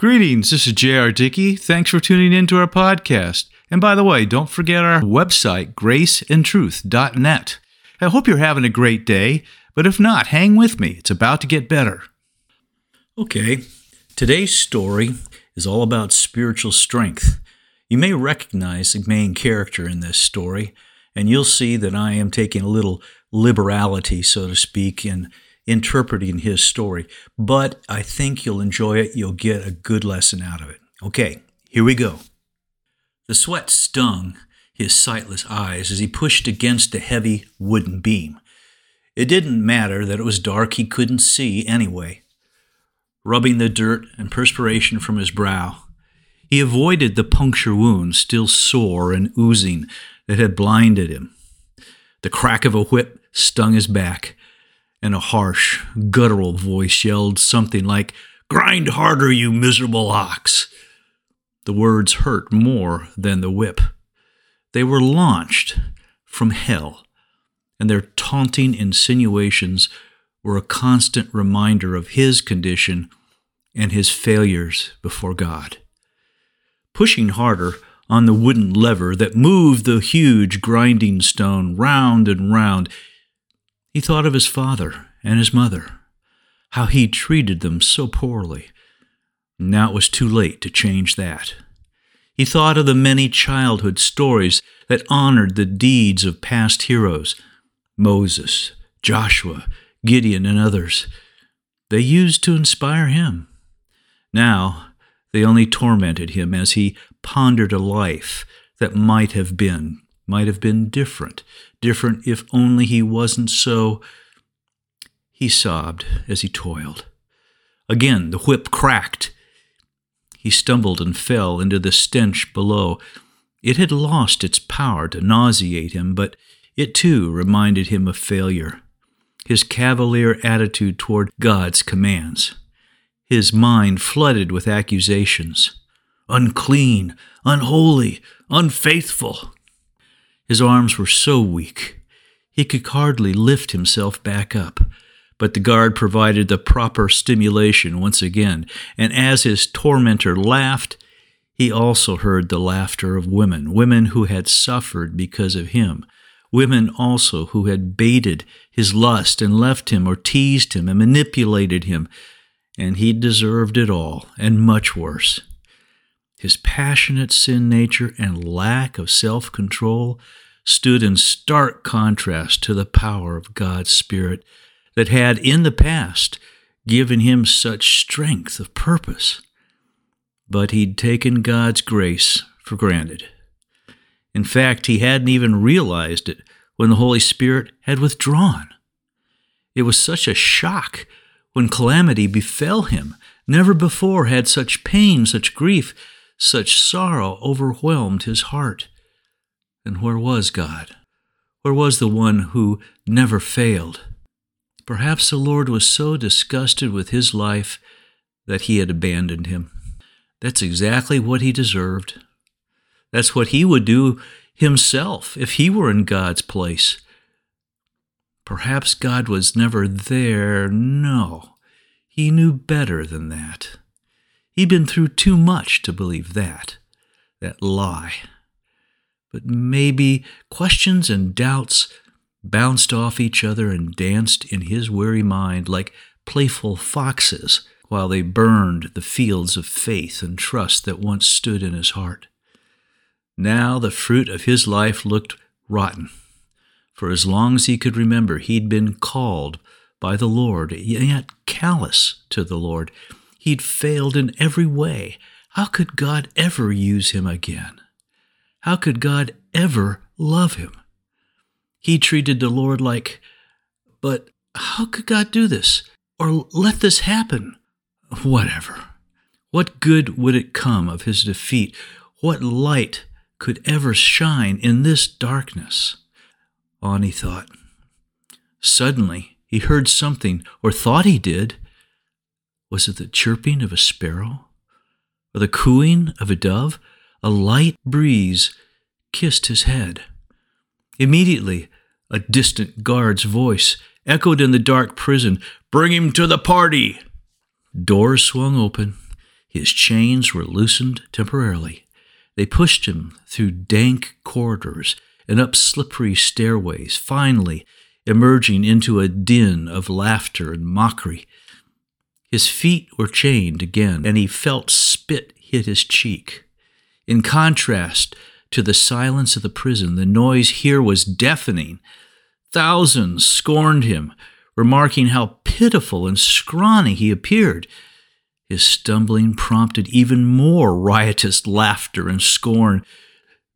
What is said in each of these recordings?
Greetings, this is J.R. Dickey. Thanks for tuning in to our podcast. And by the way, don't forget our website, graceandtruth.net. I hope you're having a great day, but if not, hang with me. It's about to get better. Okay, today's story is all about spiritual strength. You may recognize the main character in this story, and you'll see that I am taking a little liberality, so to speak, in interpreting his story. But I think you'll enjoy it. You'll get a good lesson out of it. Okay, here we go. The sweat stung his sightless eyes as he pushed against a heavy wooden beam. It didn't matter that it was dark, he couldn't see anyway. Rubbing the dirt and perspiration from his brow, he avoided the puncture wound, still sore and oozing, that had blinded him. The crack of a whip stung his back, and a harsh, guttural voice yelled something like, Grind harder, you miserable ox! The words hurt more than the whip. They were launched from hell, and their taunting insinuations were a constant reminder of his condition and his failures before God. Pushing harder on the wooden lever that moved the huge grinding stone round and round, he thought of his father and his mother, how he treated them so poorly. Now it was too late to change that. He thought of the many childhood stories that honored the deeds of past heroes Moses, Joshua, Gideon, and others. They used to inspire him. Now they only tormented him as he pondered a life that might have been, might have been different, different if only he wasn't so. He sobbed as he toiled. Again, the whip cracked. He stumbled and fell into the stench below. It had lost its power to nauseate him, but it too reminded him of failure, his cavalier attitude toward God's commands. His mind flooded with accusations unclean, unholy, unfaithful. His arms were so weak, he could hardly lift himself back up. But the guard provided the proper stimulation once again, and as his tormentor laughed, he also heard the laughter of women, women who had suffered because of him, women also who had baited his lust and left him or teased him and manipulated him, and he deserved it all, and much worse. His passionate sin nature and lack of self control stood in stark contrast to the power of God's Spirit that had in the past given him such strength of purpose. But he'd taken God's grace for granted. In fact, he hadn't even realized it when the Holy Spirit had withdrawn. It was such a shock when calamity befell him. Never before had such pain, such grief, such sorrow overwhelmed his heart. And where was God? Where was the one who never failed? Perhaps the Lord was so disgusted with his life that he had abandoned him. That's exactly what he deserved. That's what he would do himself if he were in God's place. Perhaps God was never there. No, he knew better than that. He'd been through too much to believe that, that lie. But maybe questions and doubts bounced off each other and danced in his weary mind like playful foxes while they burned the fields of faith and trust that once stood in his heart. Now the fruit of his life looked rotten. For as long as he could remember, he'd been called by the Lord, yet callous to the Lord. He'd failed in every way. How could God ever use him again? How could God ever love him? He treated the Lord like, but how could God do this? Or let this happen? Whatever. What good would it come of his defeat? What light could ever shine in this darkness? On he thought. Suddenly, he heard something, or thought he did, was it the chirping of a sparrow? Or the cooing of a dove? A light breeze kissed his head. Immediately, a distant guard's voice echoed in the dark prison Bring him to the party! Doors swung open. His chains were loosened temporarily. They pushed him through dank corridors and up slippery stairways, finally emerging into a din of laughter and mockery. His feet were chained again, and he felt spit hit his cheek. In contrast to the silence of the prison, the noise here was deafening. Thousands scorned him, remarking how pitiful and scrawny he appeared. His stumbling prompted even more riotous laughter and scorn.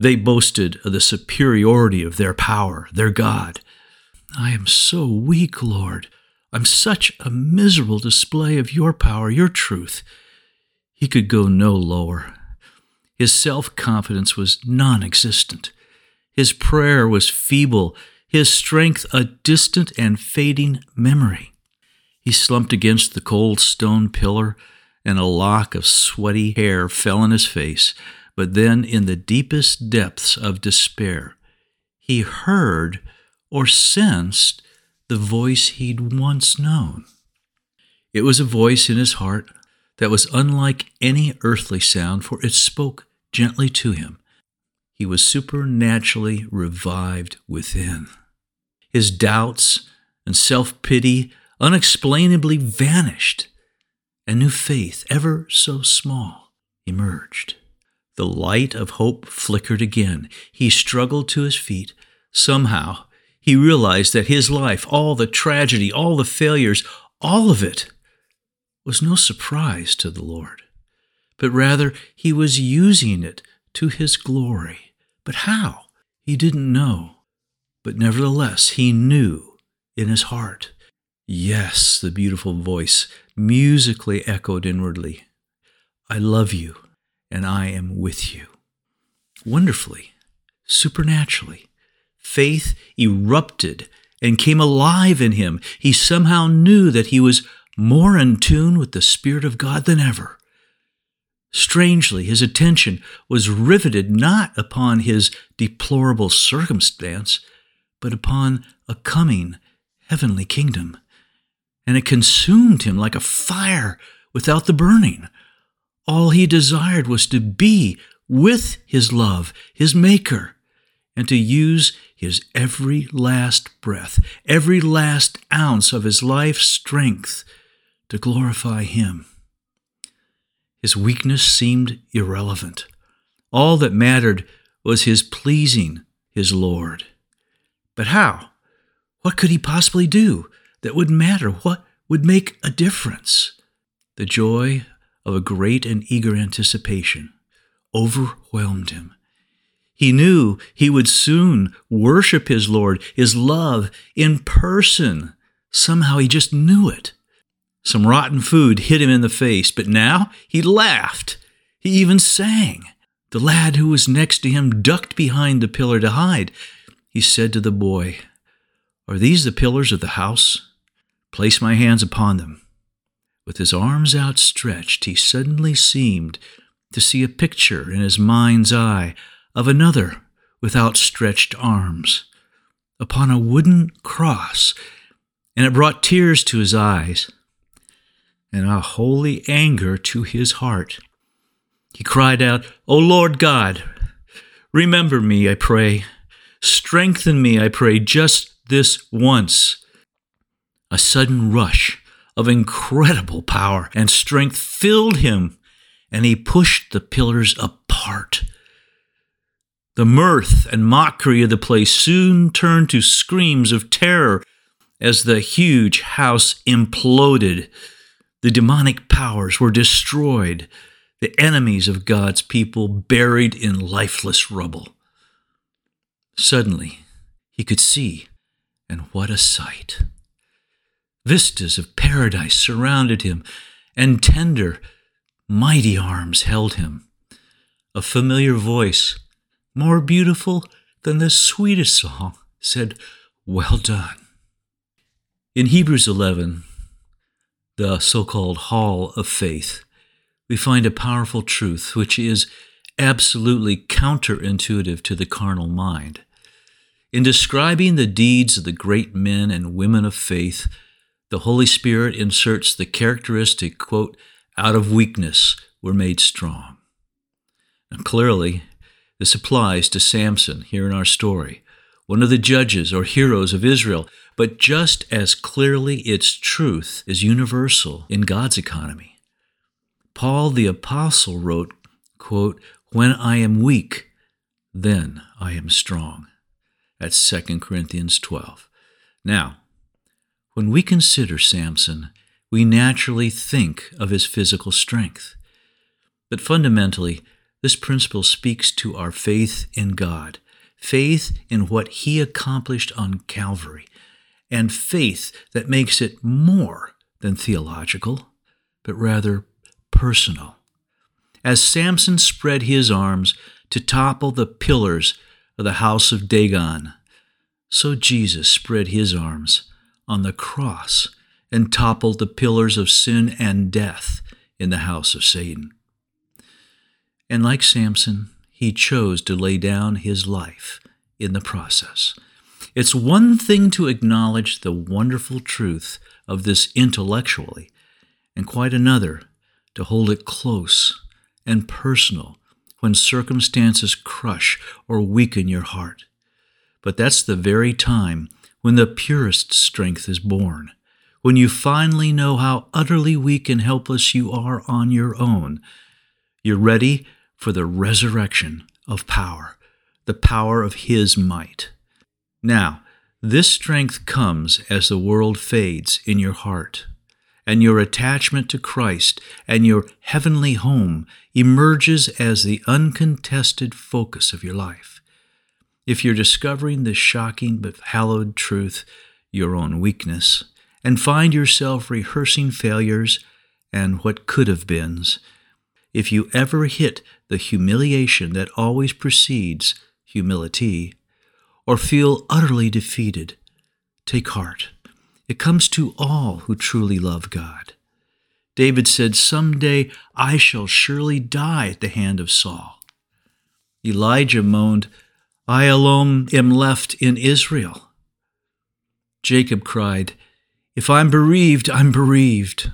They boasted of the superiority of their power, their God. I am so weak, Lord. I'm such a miserable display of your power, your truth. He could go no lower. His self confidence was non existent. His prayer was feeble, his strength a distant and fading memory. He slumped against the cold stone pillar and a lock of sweaty hair fell on his face. But then, in the deepest depths of despair, he heard or sensed the voice he'd once known. It was a voice in his heart that was unlike any earthly sound, for it spoke gently to him. He was supernaturally revived within. His doubts and self pity unexplainably vanished a new faith, ever so small, emerged. The light of hope flickered again. He struggled to his feet. Somehow, he realized that his life, all the tragedy, all the failures, all of it, was no surprise to the Lord, but rather he was using it to his glory. But how? He didn't know. But nevertheless, he knew in his heart. Yes, the beautiful voice musically echoed inwardly I love you, and I am with you. Wonderfully, supernaturally, faith erupted and came alive in him. He somehow knew that he was more in tune with the Spirit of God than ever. Strangely, his attention was riveted not upon his deplorable circumstance, but upon a coming heavenly kingdom and it consumed him like a fire without the burning. All he desired was to be with his love, his Maker, and to use his every last breath, every last ounce of his life's strength to glorify him. His weakness seemed irrelevant. All that mattered was his pleasing his Lord. But how? What could he possibly do? that would matter, what would make a difference. The joy of a great and eager anticipation overwhelmed him. He knew he would soon worship his Lord, his love, in person. Somehow he just knew it. Some rotten food hit him in the face, but now he laughed. He even sang. The lad who was next to him ducked behind the pillar to hide. He said to the boy, Are these the pillars of the house? place my hands upon them. With his arms outstretched, he suddenly seemed to see a picture in his mind's eye of another with outstretched arms upon a wooden cross, and it brought tears to his eyes and a holy anger to his heart. He cried out, O Lord God, remember me, I pray. Strengthen me, I pray, just this once a sudden rush of incredible power and strength filled him, and he pushed the pillars apart. The mirth and mockery of the place soon turned to screams of terror as the huge house imploded. The demonic powers were destroyed, the enemies of God's people buried in lifeless rubble. Suddenly, he could see, and what a sight! Vistas of paradise surrounded him, and tender, mighty arms held him. A familiar voice, more beautiful than the sweetest song, said, Well done. In Hebrews 11, the so called Hall of Faith, we find a powerful truth which is absolutely counterintuitive to the carnal mind. In describing the deeds of the great men and women of faith, the Holy Spirit inserts the characteristic, quote, out of weakness, were made strong. Now, clearly, this applies to Samson here in our story, one of the judges or heroes of Israel, but just as clearly its truth is universal in God's economy. Paul the Apostle wrote, quote, When I am weak, then I am strong. That's 2 Corinthians 12. Now, when we consider Samson, we naturally think of his physical strength. But fundamentally, this principle speaks to our faith in God, faith in what he accomplished on Calvary, and faith that makes it more than theological, but rather personal. As Samson spread his arms to topple the pillars of the house of Dagon, so Jesus spread his arms on the cross and toppled the pillars of sin and death in the house of Satan. And like Samson, he chose to lay down his life in the process. It's one thing to acknowledge the wonderful truth of this intellectually, and quite another to hold it close and personal when circumstances crush or weaken your heart. But that's the very time when the purest strength is born, when you finally know how utterly weak and helpless you are on your own. You're ready for the resurrection of power, the power of His might. Now, this strength comes as the world fades in your heart, and your attachment to Christ and your heavenly home emerges as the uncontested focus of your life. If you're discovering this shocking but hallowed truth, your own weakness, and find yourself rehearsing failures and what could have beens, if you ever hit the humiliation that always precedes humility, or feel utterly defeated, take heart. It comes to all who truly love God. David said, Someday I shall surely die at the hand of Saul. Elijah moaned, I alone am left in Israel. Jacob cried, If I'm bereaved, I'm bereaved.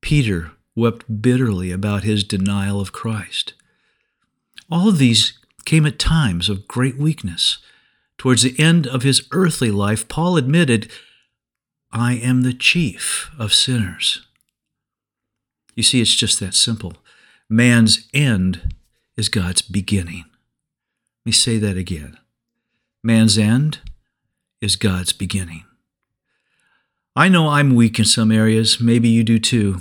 Peter wept bitterly about his denial of Christ. All of these came at times of great weakness. Towards the end of his earthly life, Paul admitted, I am the chief of sinners. You see, it's just that simple. Man's end is God's beginning. Let me say that again. Man's end is God's beginning. I know I'm weak in some areas, maybe you do too.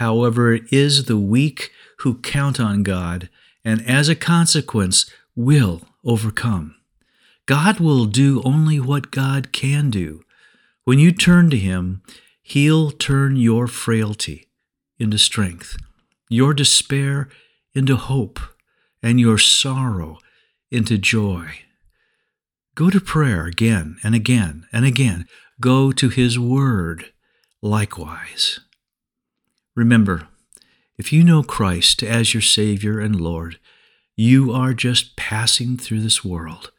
However, it is the weak who count on God and as a consequence will overcome. God will do only what God can do. When you turn to Him, He'll turn your frailty into strength, your despair into hope, and your sorrow into joy. Go to prayer again and again and again. Go to His Word likewise. Remember, if you know Christ as your Savior and Lord, you are just passing through this world.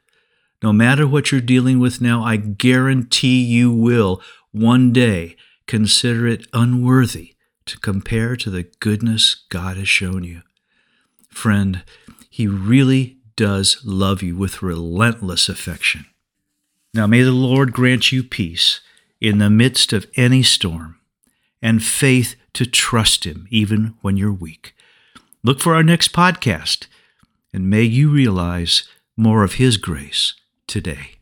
No matter what you're dealing with now, I guarantee you will one day consider it unworthy to compare to the goodness God has shown you. Friend, He really does love you with relentless affection. Now may the Lord grant you peace in the midst of any storm and faith to trust Him even when you're weak. Look for our next podcast, and may you realize more of His grace today.